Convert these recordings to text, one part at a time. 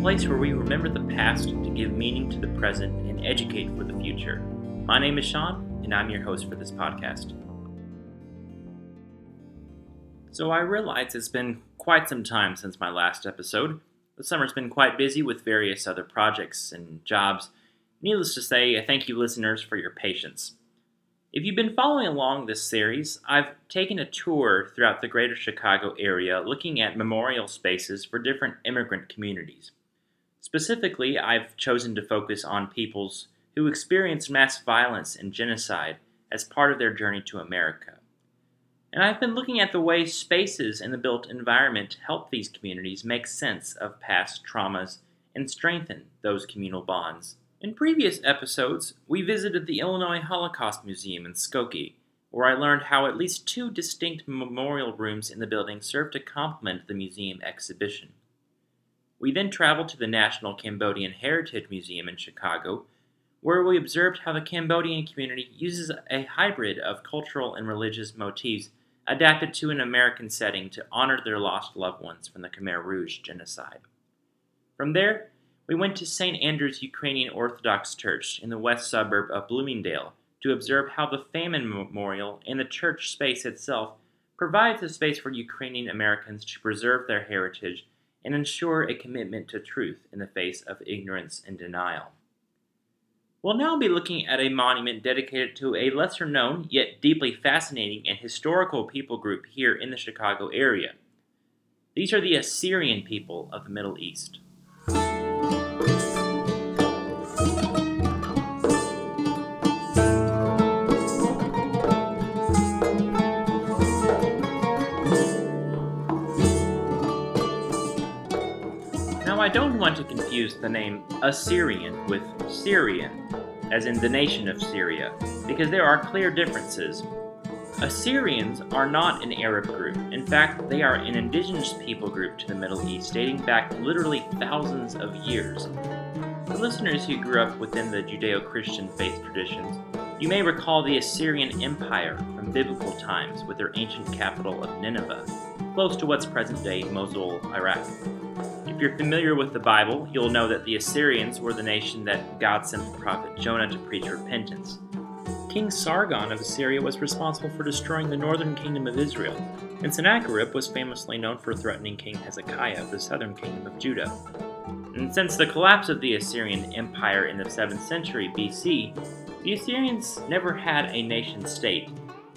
place where we remember the past to give meaning to the present and educate for the future. My name is Sean, and I'm your host for this podcast. So, I realize it's been quite some time since my last episode. The summer's been quite busy with various other projects and jobs. Needless to say, I thank you listeners for your patience. If you've been following along this series, I've taken a tour throughout the greater Chicago area looking at memorial spaces for different immigrant communities. Specifically, I've chosen to focus on peoples who experienced mass violence and genocide as part of their journey to America. And I've been looking at the way spaces in the built environment help these communities make sense of past traumas and strengthen those communal bonds. In previous episodes, we visited the Illinois Holocaust Museum in Skokie, where I learned how at least two distinct memorial rooms in the building serve to complement the museum exhibition. We then traveled to the National Cambodian Heritage Museum in Chicago, where we observed how the Cambodian community uses a hybrid of cultural and religious motifs adapted to an American setting to honor their lost loved ones from the Khmer Rouge genocide. From there, we went to St. Andrew's Ukrainian Orthodox Church in the west suburb of Bloomingdale to observe how the famine memorial and the church space itself provides a space for Ukrainian Americans to preserve their heritage and ensure a commitment to truth in the face of ignorance and denial. We'll now be looking at a monument dedicated to a lesser known yet deeply fascinating and historical people group here in the Chicago area. These are the Assyrian people of the Middle East. Want the name Assyrian with Syrian, as in the nation of Syria, because there are clear differences. Assyrians are not an Arab group. In fact, they are an indigenous people group to the Middle East dating back literally thousands of years. For listeners who grew up within the Judeo Christian faith traditions, you may recall the Assyrian Empire from biblical times with their ancient capital of Nineveh, close to what's present day Mosul, Iraq. If you're familiar with the Bible, you'll know that the Assyrians were the nation that God sent the prophet Jonah to preach repentance. King Sargon of Assyria was responsible for destroying the northern kingdom of Israel, and Sennacherib was famously known for threatening King Hezekiah of the southern kingdom of Judah. And since the collapse of the Assyrian Empire in the 7th century BC, the Assyrians never had a nation state,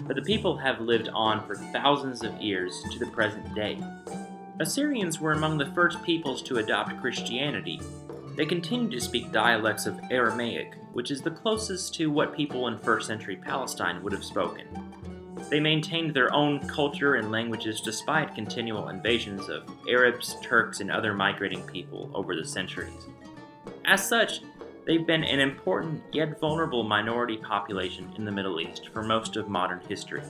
but the people have lived on for thousands of years to the present day. Assyrians were among the first peoples to adopt Christianity. They continued to speak dialects of Aramaic, which is the closest to what people in 1st century Palestine would have spoken. They maintained their own culture and languages despite continual invasions of Arabs, Turks, and other migrating people over the centuries. As such, they've been an important yet vulnerable minority population in the Middle East for most of modern history.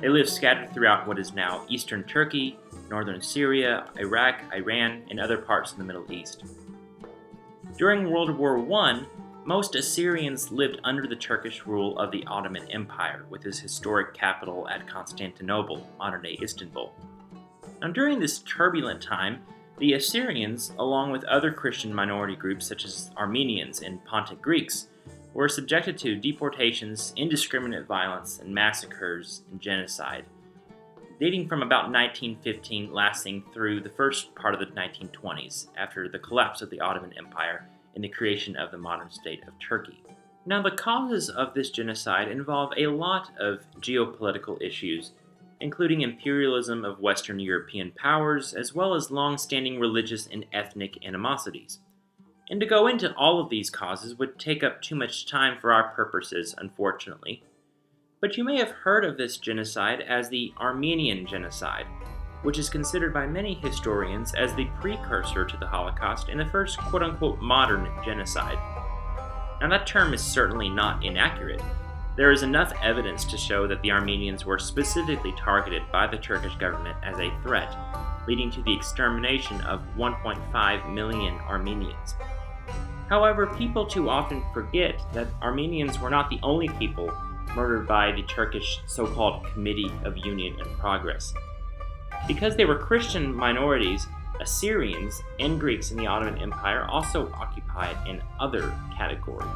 They live scattered throughout what is now eastern Turkey, northern Syria, Iraq, Iran, and other parts of the Middle East. During World War I, most Assyrians lived under the Turkish rule of the Ottoman Empire, with its historic capital at Constantinople, modern day Istanbul. Now, during this turbulent time, the Assyrians, along with other Christian minority groups such as Armenians and Pontic Greeks, were subjected to deportations, indiscriminate violence, and massacres and genocide dating from about 1915, lasting through the first part of the 1920s, after the collapse of the Ottoman Empire and the creation of the modern state of Turkey. Now, the causes of this genocide involve a lot of geopolitical issues, including imperialism of Western European powers, as well as long standing religious and ethnic animosities. And to go into all of these causes would take up too much time for our purposes, unfortunately but you may have heard of this genocide as the Armenian Genocide, which is considered by many historians as the precursor to the Holocaust and the first quote unquote modern genocide. Now, that term is certainly not inaccurate. There is enough evidence to show that the Armenians were specifically targeted by the Turkish government as a threat, leading to the extermination of 1.5 million Armenians. However, people too often forget that Armenians were not the only people murdered by the Turkish so called Committee of Union and Progress. Because they were Christian minorities, Assyrians and Greeks in the Ottoman Empire also occupied an other category,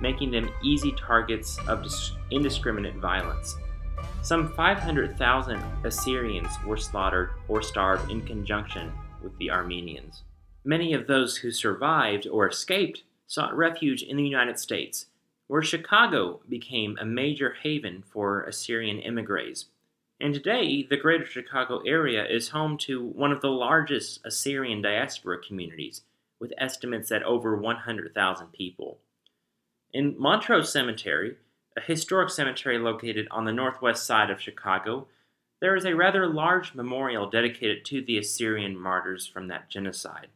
making them easy targets of indiscriminate violence. Some 500,000 Assyrians were slaughtered or starved in conjunction with the Armenians. Many of those who survived or escaped sought refuge in the United States, where Chicago became a major haven for Assyrian emigres. And today, the greater Chicago area is home to one of the largest Assyrian diaspora communities, with estimates at over 100,000 people. In Montrose Cemetery, a historic cemetery located on the northwest side of Chicago, there is a rather large memorial dedicated to the Assyrian martyrs from that genocide.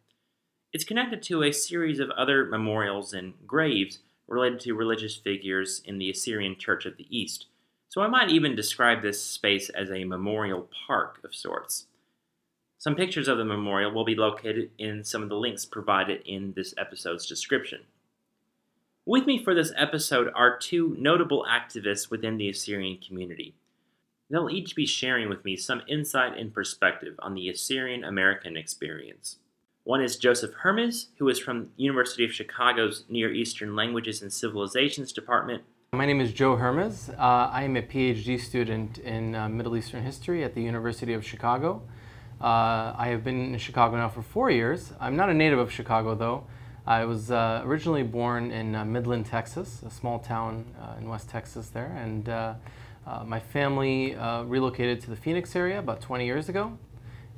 It's connected to a series of other memorials and graves related to religious figures in the Assyrian Church of the East, so I might even describe this space as a memorial park of sorts. Some pictures of the memorial will be located in some of the links provided in this episode's description. With me for this episode are two notable activists within the Assyrian community. They'll each be sharing with me some insight and perspective on the Assyrian American experience. One is Joseph Hermes, who is from University of Chicago's Near Eastern Languages and Civilizations Department. My name is Joe Hermes. Uh, I am a PhD student in uh, Middle Eastern history at the University of Chicago. Uh, I have been in Chicago now for four years. I'm not a native of Chicago, though. I was uh, originally born in uh, Midland, Texas, a small town uh, in West Texas there, and my family relocated to the Phoenix area about 20 years ago.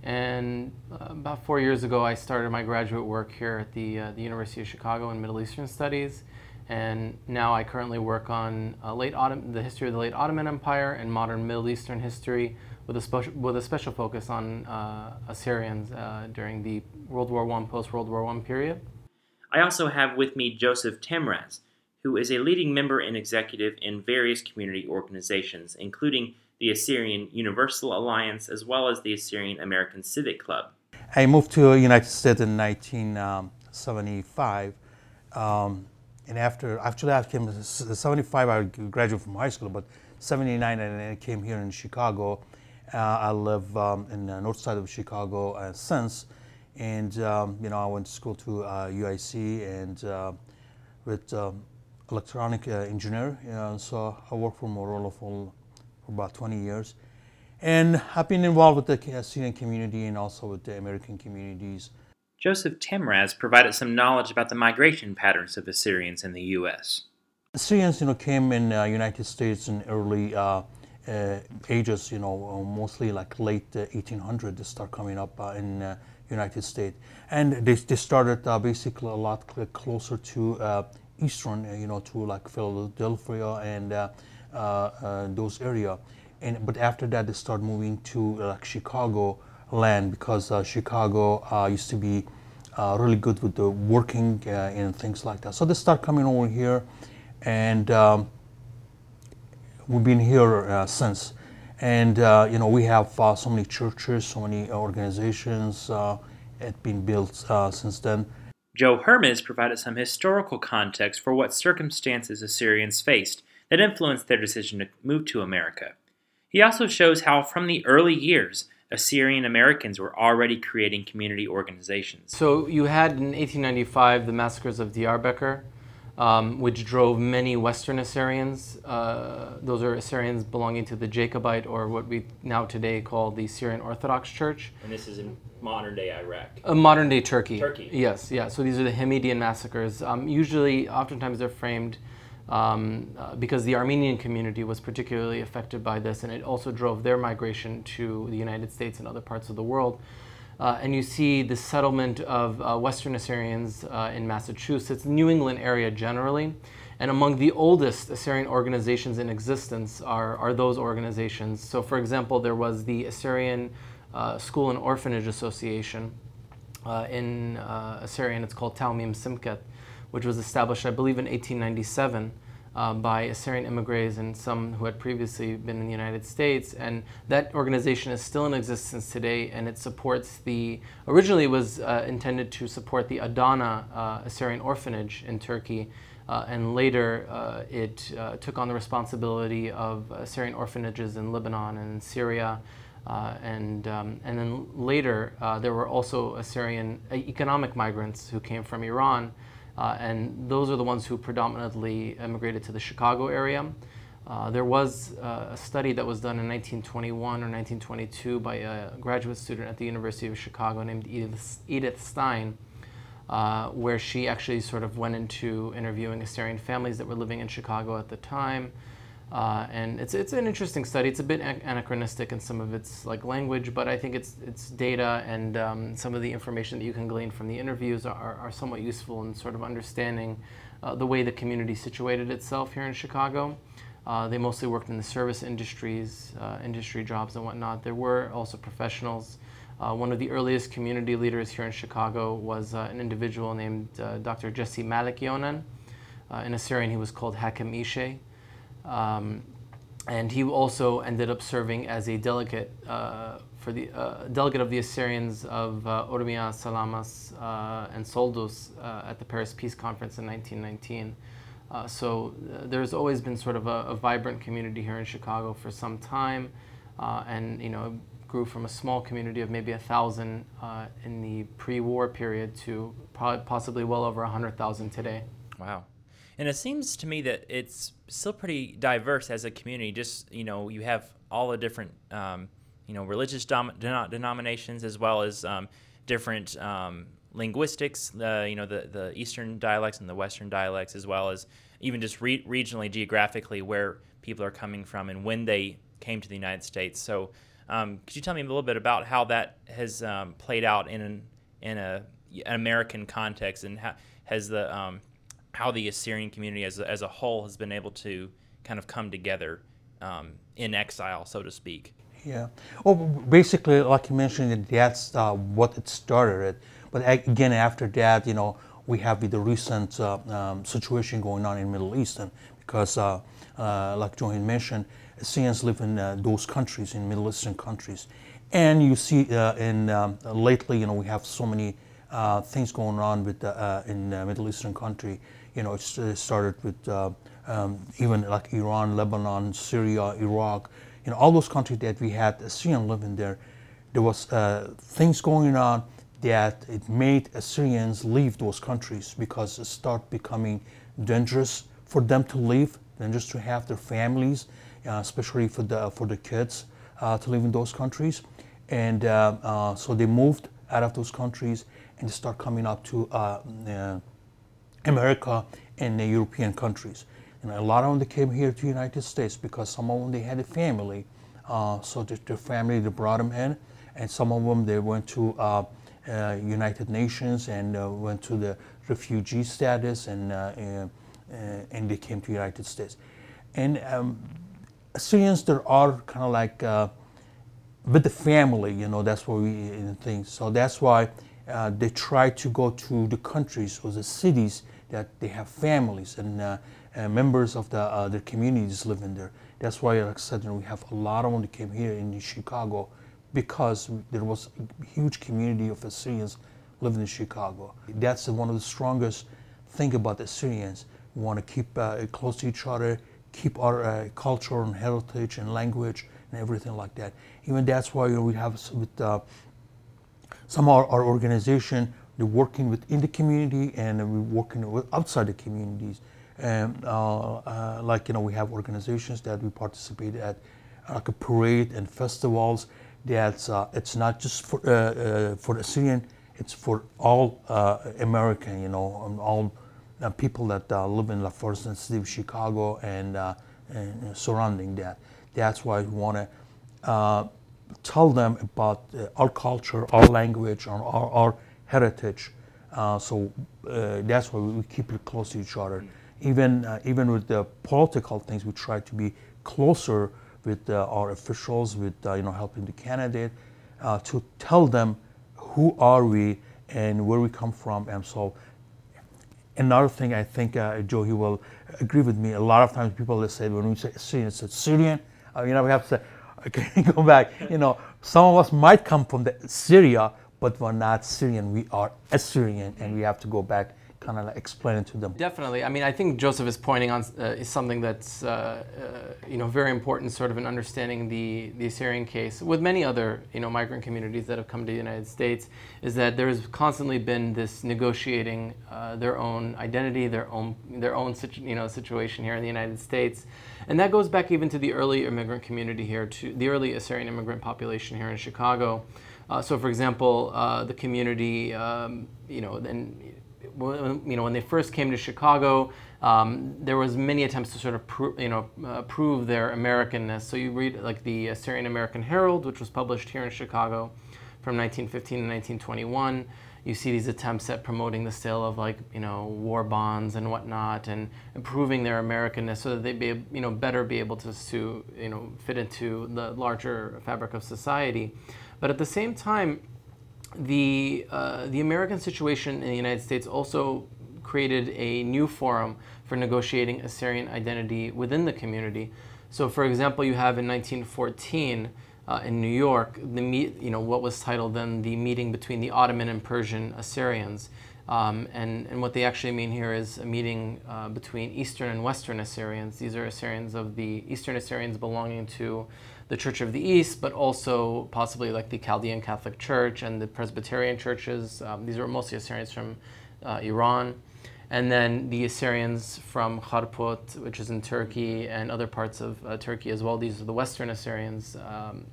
And uh, about four years ago, I started my graduate work here at the, uh, the University of Chicago in Middle Eastern Studies. And now I currently work on uh, late the history of the late Ottoman Empire and modern Middle Eastern history with a, spe- with a special focus on uh, Assyrians uh, during the World War I, post World War I period. I also have with me Joseph Tamraz, who is a leading member and executive in various community organizations, including the Assyrian Universal Alliance, as well as the Assyrian American Civic Club. I moved to the United States in 1975. Um, and after, actually, I came 75, I graduated from high school, but 79, and I came here in Chicago. Uh, I live um, in the north side of Chicago uh, since. And, um, you know, I went to school to uh, UIC and uh, with um, electronic uh, engineer. so I work for Motorola for about 20 years. And I've been involved with the Syrian community and also with the American communities. Joseph Tamraz provided some knowledge about the migration patterns of Assyrians in the U.S. Assyrians, you know, came in uh, United States in early uh, uh, ages, you know, mostly like late 1800s, uh, they start coming up uh, in uh, United States. And they, they started basically a lot closer to eastern, you know, to like Philadelphia and uh, uh, those area. And but after that, they start moving to like Chicago land because uh, Chicago used to be really good with the working and things like that. So they start coming over here, and um, we've been here since and uh, you know we have uh, so many churches so many organizations uh, been built since then joe hermes provided some historical context for what circumstances assyrians faced that influenced their decision to move to America. He also shows how, from the early years, Assyrian Americans were already creating community organizations. So you had in 1895 the massacres of Diyarbakir, um, which drove many Western Assyrians. Uh, those are Assyrians belonging to the Jacobite, or what we now today call the Syrian Orthodox Church. And this is in modern day Iraq. Uh, modern day Turkey. Turkey. Yes, yeah. So these are the Hamidian massacres. Um, usually, oftentimes, they're framed um, uh, because the Armenian community was particularly affected by this, and it also drove their migration to the United States and other parts of the world. Uh, and you see the settlement of uh, Western Assyrians uh, in Massachusetts, New England area generally. And among the oldest Assyrian organizations in existence are, are those organizations. So, for example, there was the Assyrian uh, School and Orphanage Association. Uh, in Assyrian, it's called Taumim Simket which was established, I believe, in 1897 uh, by Assyrian immigrants and some who had previously been in the United States. And that organization is still in existence today, and it supports the. Originally, it was uh, intended to support the Adana uh, Assyrian orphanage in Turkey. Uh, and later, uh, it uh, took on the responsibility of Assyrian orphanages in Lebanon and Syria, Uh, and, um, and then later, there were also Assyrian economic migrants who came from Iran, uh, and those are the ones who predominantly immigrated to the Chicago area. Uh, there was uh, a study that was done in 1921 or 1922 by a graduate student at the University of Chicago named Edith, Edith Stein, where she actually sort of went into interviewing Assyrian families that were living in Chicago at the time. Uh, and it's it's an interesting study. It's a bit anachronistic in some of its like language, but I think it's it's data and um, some of the information that you can glean from the interviews are, are somewhat useful in sort of understanding uh, the way the community situated itself here in Chicago. Uh, they mostly worked in the service industries, uh, industry jobs and whatnot. There were also professionals. Uh, one of the earliest community leaders here in Chicago was uh, an individual named Dr. Jesse Malik Yonan. in Assyrian, he was called Hakim Ishe. Um, and he also ended up serving as a delegate uh, for the uh, delegate of the Assyrians of uh, Salamas, uh, and Soldos uh, at the Paris Peace Conference in 1919. Uh, so uh, there's always been sort of a, a, vibrant community here in Chicago for some time, and you know grew from a small community of maybe a thousand in the pre-war period to probably possibly well over a hundred thousand today. Wow. And it seems to me that it's still pretty diverse as a community. Just you know, you have all the different um, you know religious dom- denominations as well as um, different um, linguistics. The you know the the Eastern dialects and the Western dialects, as well as even just re- regionally, geographically, where people are coming from and when they came to the United States. So, um, could you tell me a little bit about how that has um, played out in an in a an American context, and has the um, how the Assyrian community as a, as a whole has been able to kind of come together um, in exile, so to speak. Yeah. Well, basically, like you mentioned, that's uh, what it started. It. But again, after that, you know, we have the recent uh, um, situation going on in Middle East, and because, uh, uh like Johan mentioned, Assyrians live in uh, those countries, in Middle Eastern countries, and you see uh, in um, lately, you know, we have so many things going on with in Middle Eastern country you know, it started with uh, um, even like Iran, Lebanon, Syria, Iraq, you know, all those countries that we had Assyrian living there. There was uh, things going on that it made Assyrians leave those countries because it started becoming dangerous for them to leave, dangerous to have their families, uh, especially for the for the kids uh, to live in those countries, and uh, uh, so they moved out of those countries and they start coming up to America and the European countries. And a lot of them came here to the United States because some of them they had a family, uh, so their family they brought them in, and some of them they went to uh, uh, United Nations and uh, went to the refugee status, and uh, uh, and they came to the United States. And um, Assyrians there are kind of like with the family, you know, that's what we think. So that's why they try to go to the countries or the cities that they have families and uh, uh, members of the uh, their communities living there. That's why, like I said, we have a lot of them that came here in Chicago because there was a huge community of Assyrians living in Chicago. That's one of the strongest thing about the Assyrians. We want to keep uh, close to each other, keep our uh, culture and heritage and language and everything like that. Even that's why you know, we have with uh, some of our, organization they're working within the community and we're working with outside the communities. And uh, uh, like you know, we have organizations that we participate at, like a parade and festivals. That's uh, it's not just for uh, uh, for the Syrian, it's for all uh, American, you know, all people that live in La Force and city of Chicago and, and surrounding that. That's why we want to tell them about our culture, our language, our, our, our heritage. Uh, so uh, that's why we keep it close to each other. Even uh, even with the political things, we try to be closer with uh, our officials, with uh, you know helping the candidate uh, to tell them who are we and where we come from. And so another thing, I think Joe, he will agree with me. A lot of times people say when we say Syrian, it's Syrian. you know, we have to say, okay, go back. You know, some of us might come from the Syria, but we're not Syrian. We are Assyrian, and we have to go back kind of like explain it to them. Definitely. I mean, I think Joseph is pointing on uh, is something that's uh, uh, you know very important, sort of in understanding the the Assyrian case with many other you know migrant communities that have come to the United States. Is that there has constantly been this negotiating uh, their own identity, their own their own situ- you know situation here in the United States, and that goes back even to the early immigrant community here, to the early Assyrian immigrant population here in Chicago. Uh, so, for example, uh, the community, um, you know, and you know, when they first came to Chicago, um, there was many attempts to sort of you know uh, prove their Americanness. So you read like the Assyrian American Herald, which was published here in Chicago from 1915 to 1921. You see these attempts at promoting the sale of like you know war bonds and whatnot, and improving their Americanness so that they'd be you know better be able to, to you know fit into the larger fabric of society. But at the same time, the, uh, the American situation in the United States also created a new forum for negotiating Assyrian identity within the community. So, for example, you have in 1914 uh, in New York, the meet, you know, what was titled then the meeting between the Ottoman and Persian Assyrians. Um, and, and what they actually mean here is a meeting uh, between Eastern and Western Assyrians. These are Assyrians of the Eastern Assyrians belonging to the Church of the East, but also possibly like the Chaldean Catholic Church and the Presbyterian churches. Um, these were mostly Assyrians from uh, Iran. And then the Assyrians from Kharput, which is in Turkey, and other parts of uh, Turkey as well. These are the Western Assyrians. Um,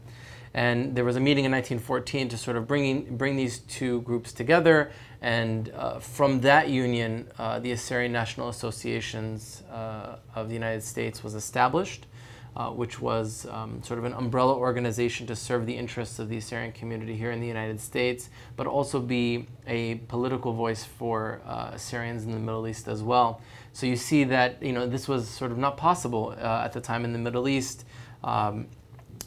and there was a meeting in 1914 to sort of bring, bring these two groups together. And uh, from that union, uh, the Assyrian National Associations uh, of the United States was established uh, which was um, sort of an umbrella organization to serve the interests of the Assyrian community here in the United States, but also be a political voice for uh, Assyrians in the Middle East as well. So you see that you know this was sort of not possible uh, at the time in the Middle East. Um,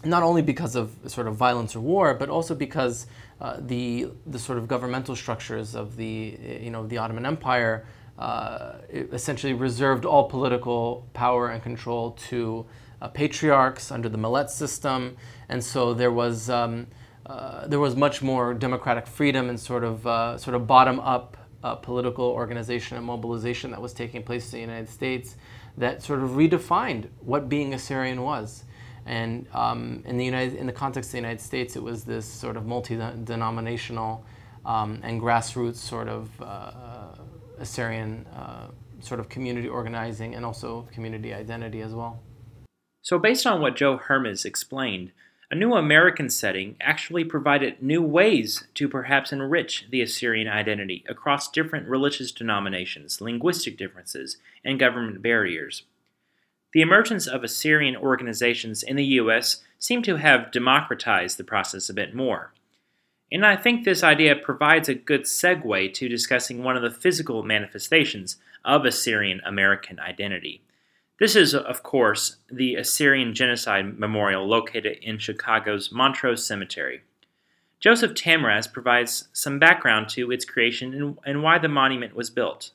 not only because of sort of violence or war, but also because uh, the the sort of governmental structures of the you know the Ottoman Empire uh, essentially reserved all political power and control to uh, patriarchs under the Millet system, and so there was um, uh, there was much more democratic freedom and sort of uh, sort of bottom up uh, political organization and mobilization that was taking place in the United States that sort of redefined what being Assyrian was. And um, in the United, in the context of the United States, it was this sort of multi-denominational um, and grassroots sort of uh, Assyrian uh, sort of community organizing and also community identity as well. So, based on what Joe Hermes explained, a new American setting actually provided new ways to perhaps enrich the Assyrian identity across different religious denominations, linguistic differences, and government barriers. The emergence of Assyrian organizations in the U.S. seem to have democratized the process a bit more. And I think this idea provides a good segue to discussing one of the physical manifestations of Assyrian American identity this is, of course, the Assyrian Genocide Memorial located in Chicago's Montrose Cemetery. Joseph Tamraz provides some background to its creation and, and why the monument was built.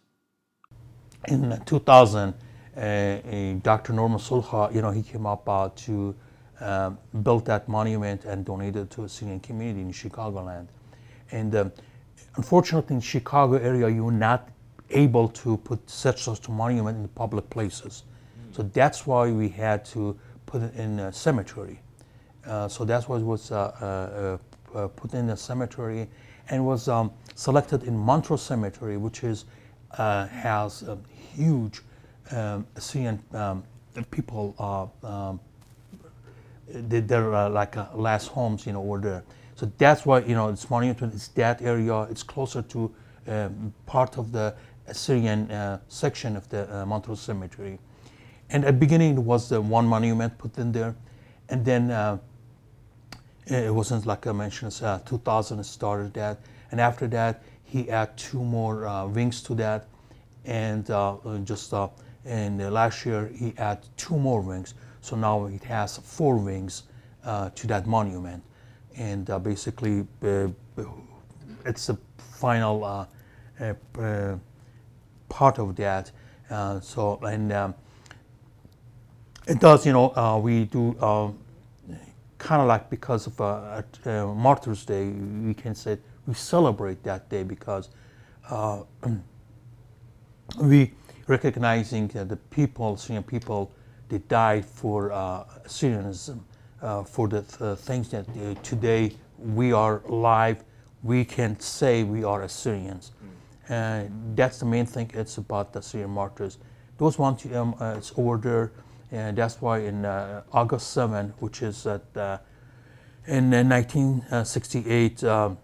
In 2000, uh, Dr. Norman Solhkhah, you know, he came up uh, to um, build that monument and donate it to a Syrian community in Chicagoland. And um, unfortunately, in Chicago area, you're not able to put such a monument in public places. So that's why we had to put it in a cemetery. Uh, so that's why it was uh, uh, uh, put in a cemetery and was um, selected in Montrose Cemetery, which is has a huge um, Assyrian um, people. Um, they're like last homes, you know, over there. So that's why you know it's monument It's that area. It's closer to um, part of the Syrian uh, section of the uh, Montrose Cemetery. And at the beginning, it was the one monument put in there. And then uh, it wasn't like I mentioned, uh, 2000 started that. And after that, he added two more uh, wings to that. And uh, just uh, in last year, he added two more wings. So now it has four wings uh, to that monument. And basically, it's the final part of that. so, and um, it does, you know, uh, we do uh, kind of like because of uh, at, uh, Martyrs Day, we can say we celebrate that day because uh, we recognizing that the people, Syrian people, they died for uh, Syrianism, uh, for the th- things that uh, today we are alive, we can say we are Assyrians. And that's the main thing. It's about the Syrian martyrs. Those ones, um, uh, it's over there, and that's why in uh, August 7, which is at, uh, in 1968, um,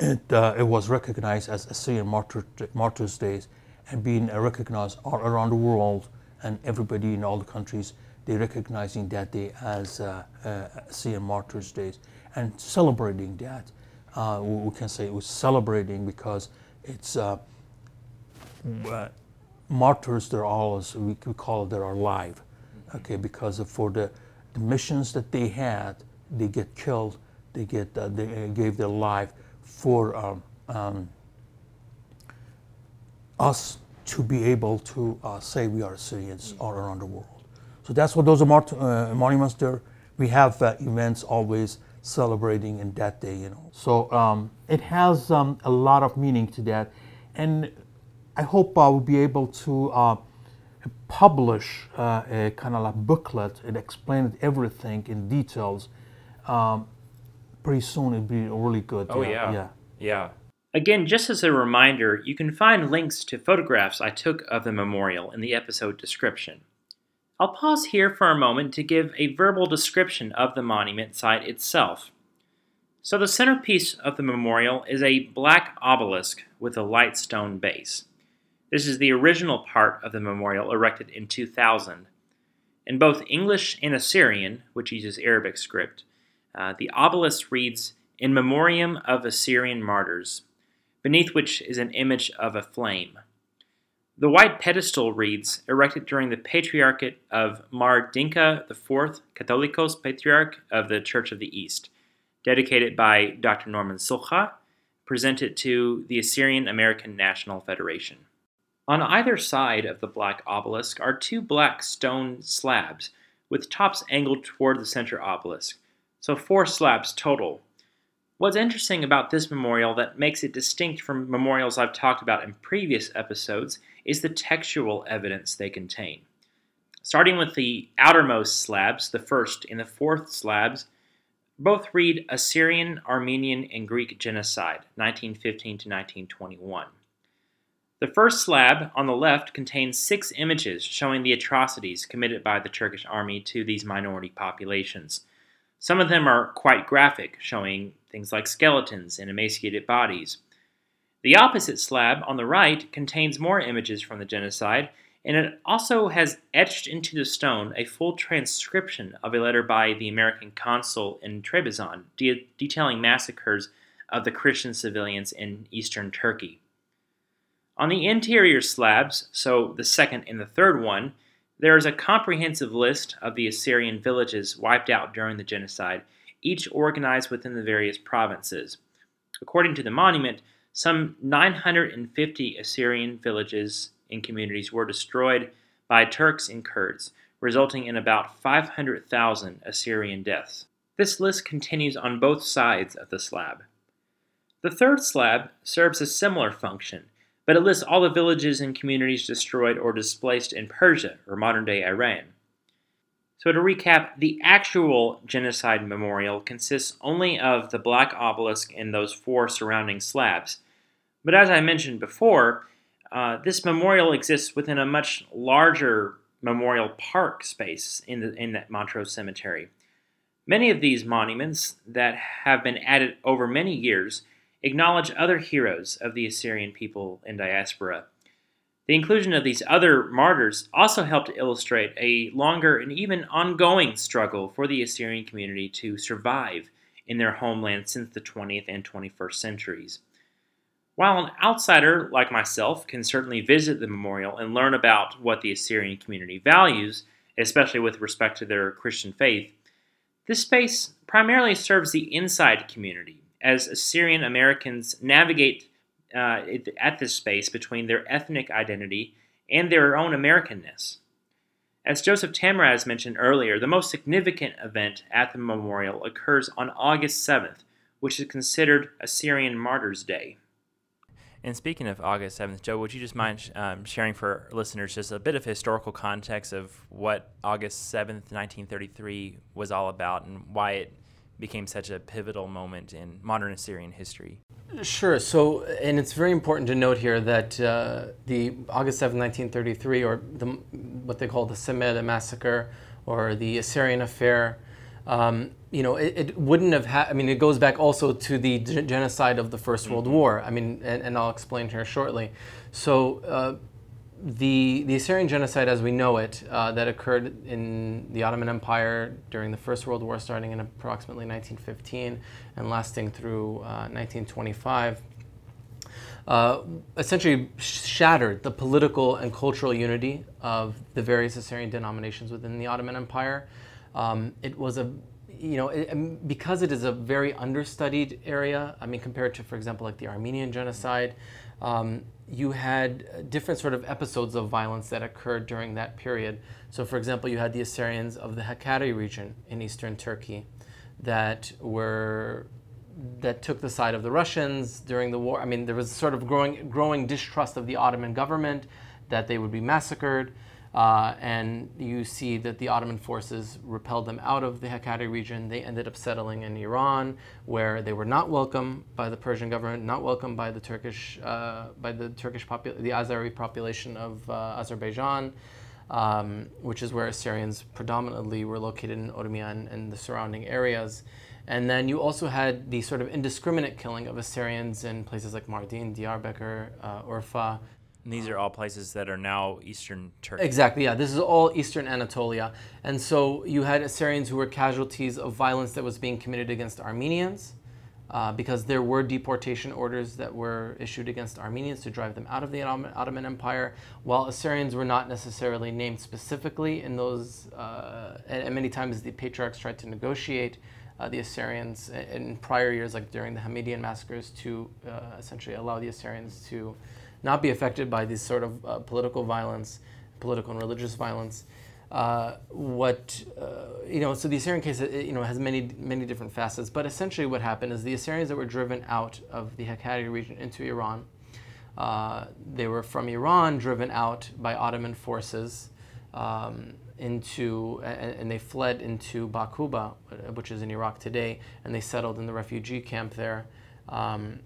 it, uh, it was recognized as Assyrian Martyr, Martyrs' Days and being recognized all around the world and everybody in all the countries, they recognizing that day as uh, uh, Assyrian Martyrs' Days and celebrating that. Uh, we can say it was celebrating because it's uh, uh, martyrs, they're all, we, we call it, they're alive, okay, because for the, the missions that they had, they get killed, they, get, uh, they gave their life for um, um, us to be able to uh, say we are Syrians all around the world. So that's what those are uh, monuments there. We have uh, events always celebrating in that day, you know. So um, it has um, a lot of meaning to that, and I hope I will be able to uh, publish uh, a kind of like booklet and explain everything in details. Um, pretty soon it'd be really good. Oh yeah, yeah, yeah. Again, just as a reminder, you can find links to photographs I took of the memorial in the episode description. I'll pause here for a moment to give a verbal description of the monument site itself. So, the centerpiece of the memorial is a black obelisk with a light stone base. This is the original part of the memorial erected in 2000. In both English and Assyrian, which uses Arabic script, uh, the obelisk reads, In Memoriam of Assyrian Martyrs, beneath which is an image of a flame. The white pedestal reads, erected during the Patriarchate of Mar Dinka IV, Catholicos Patriarch of the Church of the East, dedicated by Dr. Norman Solhkhah, presented to the Assyrian American National Federation. On either side of the black obelisk are two black stone slabs, with tops angled toward the center obelisk, so four slabs total, What's interesting about this memorial that makes it distinct from memorials I've talked about in previous episodes is the textual evidence they contain. Starting with the outermost slabs, the first and the fourth slabs, both read Assyrian, Armenian, and Greek genocide, 1915 to 1921. The first slab on the left contains six images showing the atrocities committed by the Turkish army to these minority populations. Some of them are quite graphic, showing things like skeletons and emaciated bodies. The opposite slab on the right contains more images from the genocide, and it also has etched into the stone a full transcription of a letter by the American consul in Trebizond de- detailing massacres of the Christian civilians in eastern Turkey. On the interior slabs, so the second and the third one, there is a comprehensive list of the Assyrian villages wiped out during the genocide, each organized within the various provinces. According to the monument, some 950 Assyrian villages and communities were destroyed by Turks and Kurds, resulting in about 500,000 Assyrian deaths. This list continues on both sides of the slab. The third slab serves a similar function but it lists all the villages and communities destroyed or displaced in Persia, or modern day Iran. So, to recap, the actual genocide memorial consists only of the black obelisk and those four surrounding slabs. But as I mentioned before, uh, this memorial exists within a much larger memorial park space in, the, in that Montrose Cemetery. Many of these monuments that have been added over many years acknowledge other heroes of the Assyrian people in diaspora. The inclusion of these other martyrs also helped illustrate a longer and even ongoing struggle for the Assyrian community to survive in their homeland since the 20th and 21st centuries. While an outsider like myself can certainly visit the memorial and learn about what the Assyrian community values, especially with respect to their Christian faith, this space primarily serves the inside community as Assyrian Americans navigate uh, at this space between their ethnic identity and their own Americanness. As Joseph Tamraz mentioned earlier, the most significant event at the memorial occurs on August 7th, which is considered Assyrian Martyrs' Day. And speaking of August 7th, Joe, would you just mind um, sharing for listeners just a bit of historical context of what August 7th, 1933 was all about and why it became such a pivotal moment in modern Assyrian history? Sure. So, and it's very important to note here that uh, the August 7, 1933, or the, what they call the Simele massacre or the Assyrian affair, um, you know, it, it wouldn't have had, I mean, it goes back also to the g- genocide of the 1st mm-hmm. World War. I mean, and, and, I'll explain here shortly. So, uh, the, the Assyrian genocide as we know it, uh, that occurred in the Ottoman Empire during the First World War, starting in approximately 1915 and lasting through uh, 1925, uh, essentially shattered the political and cultural unity of the various Assyrian denominations within the Ottoman Empire. Um, it was a you know, it, because it is a very understudied area, I mean, compared to, for example, like the Armenian genocide, um, you had different sort of episodes of violence that occurred during that period. So, for example, you had the Assyrians of the Hakkari region in eastern Turkey that were that took the side of the Russians during the war. I mean, there was sort of growing growing distrust of the Ottoman government that they would be massacred. Uh, and you see that the Ottoman forces repelled them out of the Hakkari region. They ended up settling in Iran, where they were not welcome by the Persian government, not welcome by the Turkish, uh, by the Turkish popul- the Azeri population of uh, Azerbaijan, um, which is where Assyrians predominantly were located in Urmia and, and the surrounding areas. And then you also had the sort of indiscriminate killing of Assyrians in places like Mardin, Diyarbakir, uh, Urfa, and these are all places that are now eastern Turkey. Exactly, yeah. This is all eastern Anatolia. And so you had Assyrians who were casualties of violence that was being committed against Armenians. Uh, because there were deportation orders that were issued against Armenians to drive them out of the Ottoman Empire, while Assyrians were not necessarily named specifically in those, uh, and, many times the patriarchs tried to negotiate uh, the Assyrians in prior years, like during the Hamidian massacres, to uh, essentially allow the Assyrians to not be affected by this sort of uh, political violence, political and religious violence. Uh, what uh, you know, so the Assyrian case, you know, has many many different facets. But essentially, what happened is the Assyrians that were driven out of the Hakkari region into Iran, uh, they were from Iran driven out by Ottoman forces um, into, and, and, they fled into Bakuba, which is in Iraq today, and they settled in the refugee camp there. Um,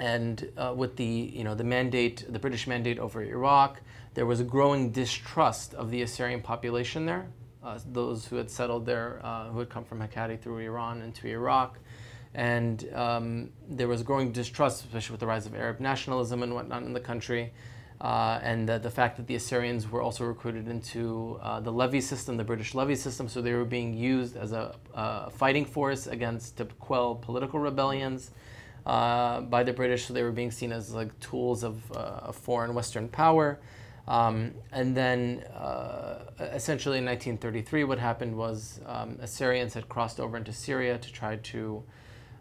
and uh, with the you know the mandate, the British mandate over Iraq, there was a growing distrust of the Assyrian population there. Uh, those who had settled there, uh, who had come from Hakkari through Iran into Iraq, and um, there was growing distrust, especially with the rise of Arab nationalism and whatnot in the country. Uh, and the, the, fact that the Assyrians were also recruited into uh, the levy system, the British levy system, so they were being used as a, a fighting force against to quell political rebellions uh, by the British, so they were being seen as like tools of uh, foreign Western power. Um, and then, uh, essentially, in 1933, what happened was um, Assyrians had crossed over into Syria to try to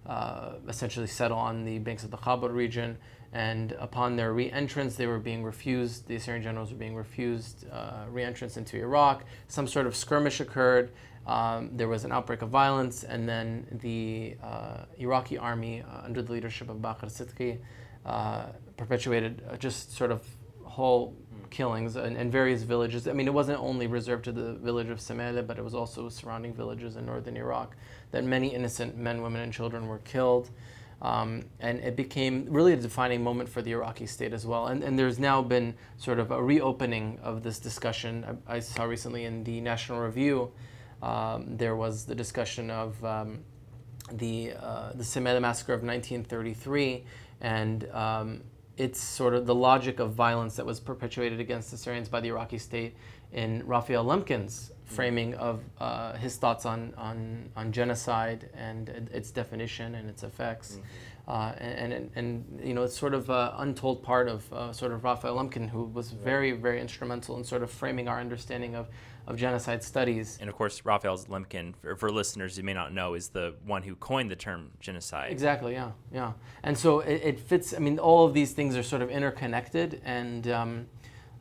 uh, essentially settle on the banks of the Khabur region. And upon their re entrance, they were being refused, the Assyrian generals were being refused uh, re entrance into Iraq. Some sort of skirmish occurred. Um, there was an outbreak of violence, and then the uh, Iraqi army, uh, under the leadership of Bakr Sidqi, uh, perpetuated uh, just sort of whole killings in, in, various villages. I mean, it wasn't only reserved to the village of Simele, but it was also surrounding villages in northern Iraq. That many innocent men, women, and children were killed. Um, and it became really a defining moment for the Iraqi state as well. And, and there's now been sort of a reopening of this discussion. I, I saw recently in the National Review um, there was the discussion of um, the uh, the Simele massacre of 1933 and um, it's sort of the logic of violence that was perpetuated against the Syrians by the Iraqi state in Raphael Lemkin's framing of uh, his thoughts on, on, on genocide and its definition and its effects. Mm-hmm. Uh, and, and, and, you know, it's sort of an untold part of uh, sort of Raphael Lemkin, who was very, very instrumental in sort of framing our understanding of of genocide studies. And of course, Raphael Lemkin, for, for, listeners who may not know, is the one who coined the term genocide. Exactly, yeah, yeah. And so it, it fits, I mean, all of these things are sort of interconnected and, um,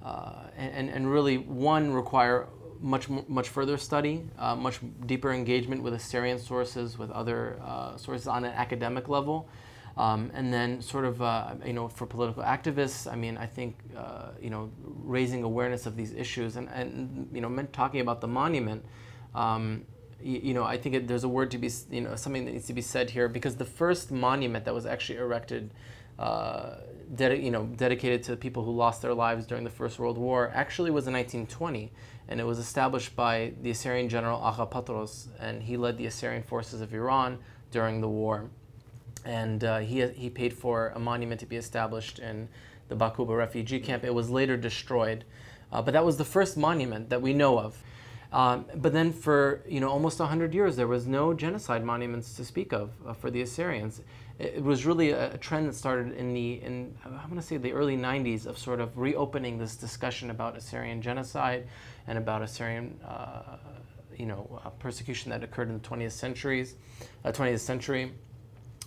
uh, and, and really, one, require much much further study, uh, much deeper engagement with Assyrian sources, with other uh, sources on an academic level. Um, and then, sort of, uh, you know, for political activists, I mean, I think, uh, you know, raising awareness of these issues and, and you know, talking about the monument, um, you, you, know, I think it, there's a word to be, you know, something that needs to be said here because the first monument that was actually erected, uh, you know, dedicated to the people who lost their lives during the First World War actually was in 1920 and it was established by the Assyrian general Agha Petros, and he led the Assyrian forces of Iran during the war and uh, he, he paid for a monument to be established in the Bakuba refugee camp. It was later destroyed, uh, but that was the first monument that we know of. Um, but then for you know almost 100 years there was no genocide monuments to speak of uh, for the Assyrians. It, it was really a, a, trend that started in the in I'm going to say the early 90s of sort of reopening this discussion about Assyrian genocide and about Assyrian uh, you know uh, persecution that occurred in the 20th centuries 20th uh, century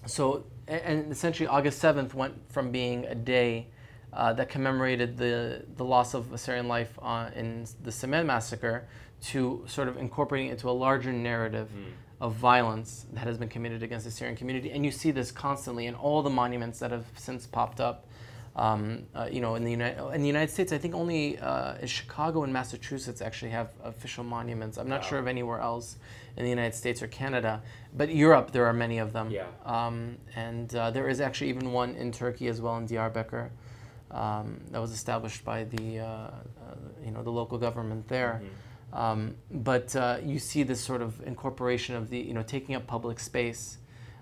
so, and essentially August 7th went from being a day uh, that commemorated the, the loss of Assyrian life uh, in the Simele massacre to sort of incorporating it into a larger narrative mm. of violence that has been committed against the Syrian community. And you see this constantly in all the monuments that have since popped up um, uh, you know, in the United in the United States, I think only uh, Chicago and Massachusetts actually have official monuments. I'm not wow. sure of anywhere else in the United States or Canada, but Europe there are many of them. Yeah. Um, and uh, there is actually even one in Turkey as well in Diyarbakir um, that was established by the uh, uh, you know the local government there. Mm-hmm. Um, but uh, you see this sort of incorporation of the you know taking up public space.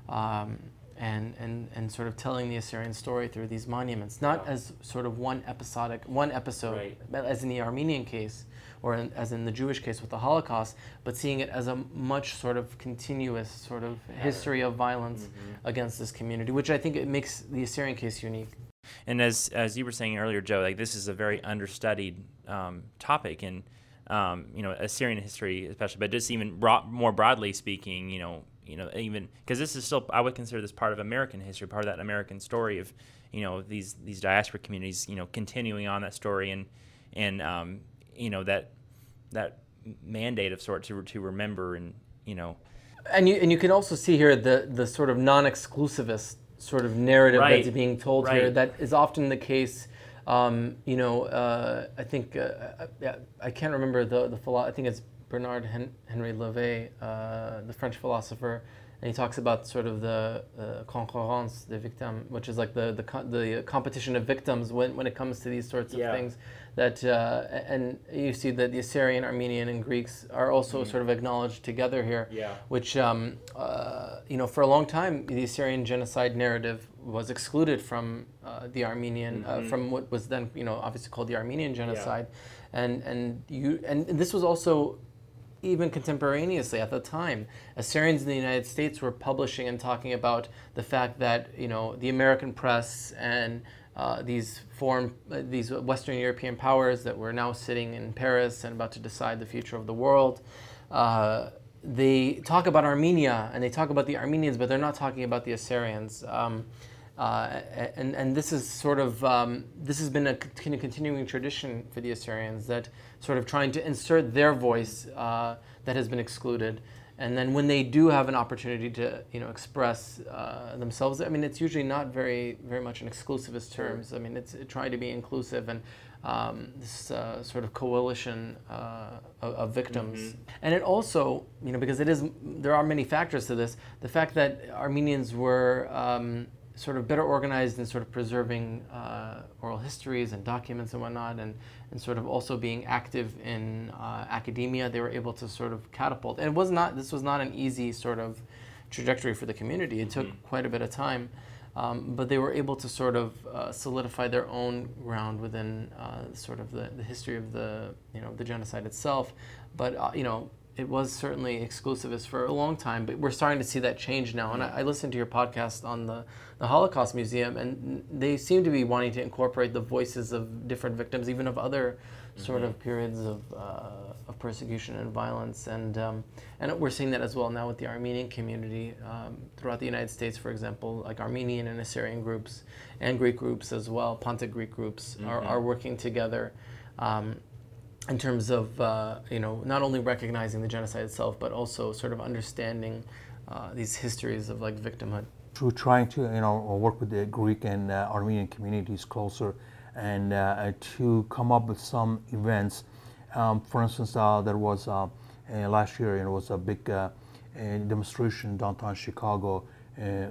Um, and, and, and sort of telling the Assyrian story through these monuments, not yeah. as sort of one episodic, one episode, right. as in the Armenian case, or in, as in the Jewish case with the Holocaust, but seeing it as a much sort of continuous sort of history of violence mm-hmm. against this community, which I think it makes the Assyrian case unique. And as as you were saying earlier, Joe, like this is a very understudied um, topic, and um, you know Assyrian history, especially, but just even bro- more broadly speaking, you know you know, even because this is still I would consider this part of American history, part of that American story of, you know, these these diaspora communities, you know, continuing on that story and and um, you know that that mandate of sort to to remember and you know. And you and you can also see here the the sort of non-exclusivist sort of narrative right. that's being told right. here that is often the case. Um, you know, uh, I think uh, I, I can't remember the the philo- I think it's Bernard Hen- Henri Levy, uh, the French philosopher, and he talks about sort of the uh, concurrence des victimes, which is like the the, co- the competition of victims when, when it comes to these sorts of yeah. things. That uh, and you see that the Assyrian, Armenian, and Greeks are also mm. sort of acknowledged together here. Yeah. Which um, uh, you know, for a long time, the Assyrian genocide narrative was excluded from uh, the Armenian, uh, mm-hmm. from what was then you know obviously called the Armenian genocide, yeah. and and you and this was also even contemporaneously at the time, Assyrians in the United States were publishing and talking about the fact that you know the American press and uh, these foreign, uh, these Western European powers that were now sitting in Paris and about to decide the future of the world. Uh, they talk about Armenia and they talk about the Armenians, but they're not talking about the Assyrians. Um, uh, and, and this is sort of um, this has been a kind of continuing tradition for the Assyrians that sort of trying to insert their voice uh, that has been excluded. And then when they do have an opportunity to, you know, express uh, themselves, I mean, it's usually not very, very much in exclusivist terms. I mean, it's trying to be inclusive and um, this uh, sort of coalition uh, of, of, victims. Mm-hmm. And it also, you know, because it is, there are many factors to this. The fact that Armenians were um, sort of better organized in sort of preserving uh, oral histories and documents and whatnot, and, and sort of also being active in uh, academia, they were able to sort of catapult. And it was not this was not an easy sort of trajectory for the community. It took mm-hmm. quite a bit of time, um, but they were able to sort of uh, solidify their own ground within uh, sort of the, the history of the you know the genocide itself. But uh, you know it was certainly exclusivist for a long time, but we're starting to see that change now. And I, I, listened to your podcast on the, the Holocaust Museum, and they seem to be wanting to incorporate the voices of different victims, even of other mm-hmm. sort of periods of, uh, of persecution and violence. And, um, and we're seeing that as well now with the Armenian community um, throughout the United States, for example, like Armenian and Assyrian groups and Greek groups as well, Pontic Greek groups mm-hmm. are, are working together. Um, in terms of uh, you know not only recognizing the genocide itself, but also sort of understanding uh, these histories of like victimhood. to trying to you know work with the Greek and uh, Armenian communities closer, and uh, to come up with some events. Um, for instance, uh, there was uh, uh, last year it was a big demonstration downtown Chicago,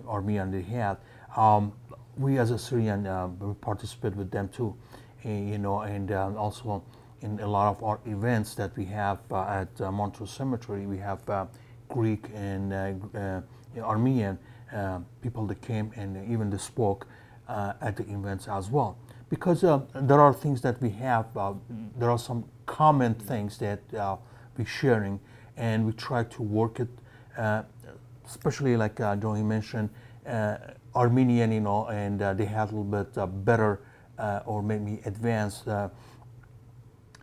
Armenian they had. Um, we as a Syrian we participate with them too, you know, and also in a lot of our events that we have at Montrose Cemetery, we have Greek and Armenian uh, people that came and even they spoke uh, at the events as well. Because uh, there are things that we have, uh, there are some common things that uh, we're sharing, and we try to work it, uh, especially like uh, Joey mentioned, Armenian, you know, and they have a little bit better or maybe advanced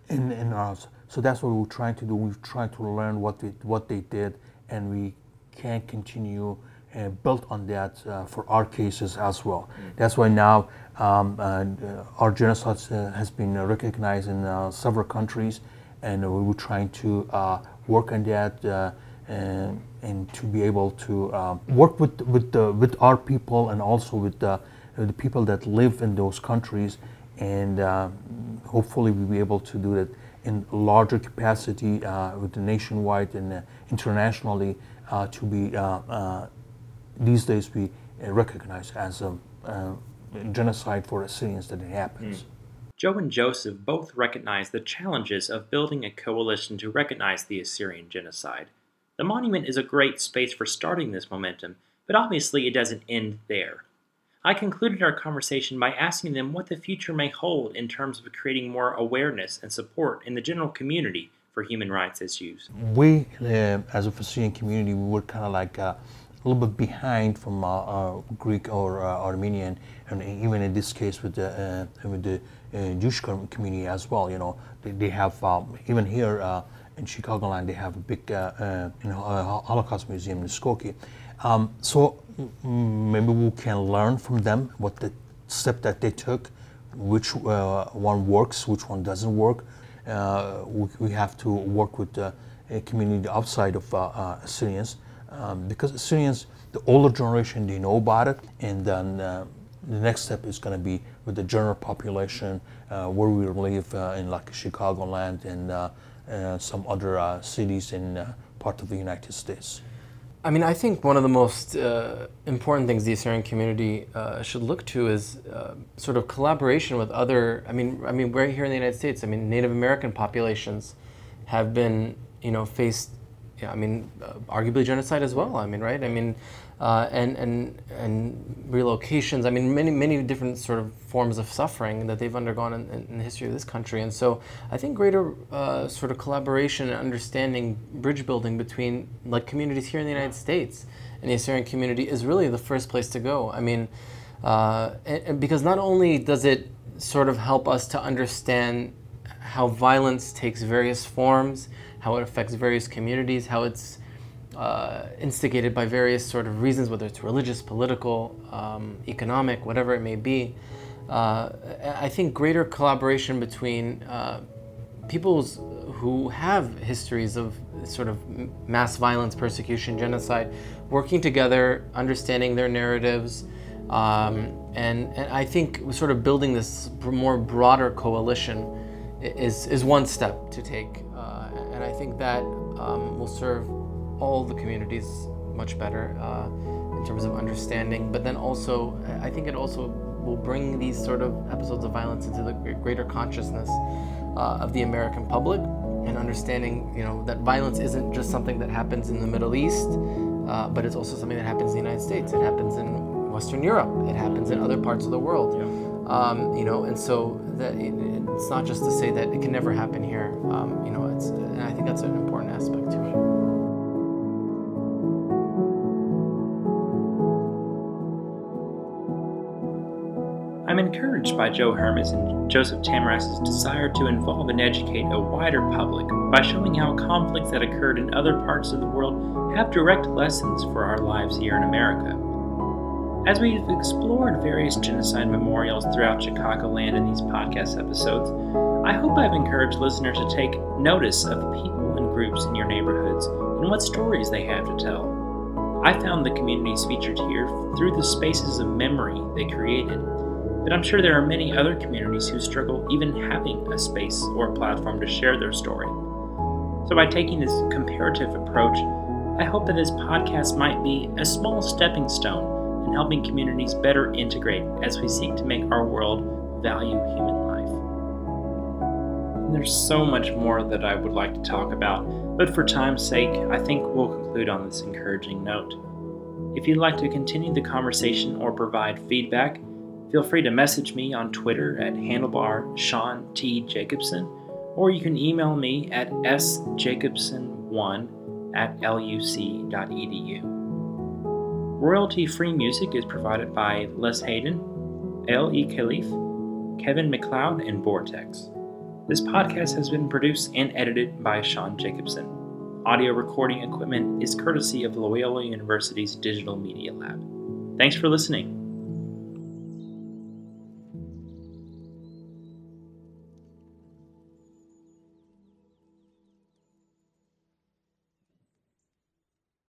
in, in us. So that's what we're trying to do. We're trying to learn what they, what they did, and we can continue uh, built on that uh, for our cases as well. Mm. That's why now um, uh, our genocide has been recognized in several countries, and we were trying to work on that. And, and, to be able to uh, work with with the, with our people and also with the, the people that live in those countries, and uh, hopefully we'll be able to do that in larger capacity uh, with the nationwide and internationally to be these days we uh, recognize as a, genocide for Assyrians that it happens. Mm. Joe and Joseph both recognize the challenges of building a coalition to recognize the Assyrian genocide. The monument is a great space for starting this momentum, but obviously it doesn't end there. I concluded our conversation by asking them what the future may hold in terms of creating more awareness and support in the general community for human rights issues. We, uh, as a Assyrian community, we were kind of like uh, a little bit behind from uh, uh, Greek or uh, Armenian, and even in this case with the with the Jewish community as well. You know, they, they have um, even here in Chicagoland they have a big you know Holocaust museum in Skokie. Um, so maybe we can learn from them what the step that they took, which uh, one works, which one doesn't work. Uh, we, we, have to work with the community outside of uh, Assyrians um, because Assyrians, the older generation, they know about it, and then uh, the next step is going to be with the general population uh, where we live uh, in like Chicagoland and uh, uh, some other uh, cities in part of the United States. I mean, I think one of the most uh, important things the Assyrian community uh, should look to is uh, sort of collaboration with other. I mean, I mean, we're here in the United States. I mean, Native American populations have been, you know, faced yeah, I mean, uh, arguably genocide as well. I mean, right? I mean, uh, and and and relocations. I mean, many many different sort of forms of suffering that they've undergone in, in the history of this country. And so, I think greater uh, sort of collaboration and understanding, bridge building between like communities here in the United States and the Assyrian community is really the first place to go. I mean, uh, and, and because not only does it sort of help us to understand how violence takes various forms how it affects various communities, how it's uh, instigated by various sort of reasons, whether it's religious, political, um, economic, whatever it may be. Uh, I think greater collaboration between uh, peoples who have histories of sort of mass violence, persecution, genocide, working together, understanding their narratives, um, and, and I think sort of building this more broader coalition is, is one step to take. And I think that um, will serve all the communities much better uh, in terms of understanding. But then also, I think it also will bring these sort of episodes of violence into the greater consciousness uh, of the American public and understanding, you know, that violence isn't just something that happens in the Middle East, uh, but it's also something that happens in the United States. It happens in Western Europe. It happens in other parts of the world. Yeah. Um, you know, and so that it, it's not just to say that it can never happen here. Um, you know, it's, and I think that's an important aspect to it. I'm encouraged by Joe Hermes and Joseph Tamraz's desire to involve and educate a wider public by showing how conflicts that occurred in other parts of the world have direct lessons for our lives here in America. As we've explored various genocide memorials throughout Chicagoland in these podcast episodes, I hope I've encouraged listeners to take notice of people and groups in your neighborhoods and what stories they have to tell. I found the communities featured here through the spaces of memory they created, but I'm sure there are many other communities who struggle even having a space or a platform to share their story. So, by taking this comparative approach, I hope that this podcast might be a small stepping stone in helping communities better integrate as we seek to make our world value human life. And there's so much more that I would like to talk about, but for time's sake, I think we'll conclude on this encouraging note. If you'd like to continue the conversation or provide feedback, feel free to message me on Twitter at handlebar Sean T. Jacobson, or you can email me at sjacobson1 at luc.edu. Royalty free music is provided by Les Hayden, L. E. Khalif, Kevin MacLeod, and Vortex. This podcast has been produced and edited by Sean Jacobson. Audio recording equipment is courtesy of Loyola University's Digital Media Lab. Thanks for listening.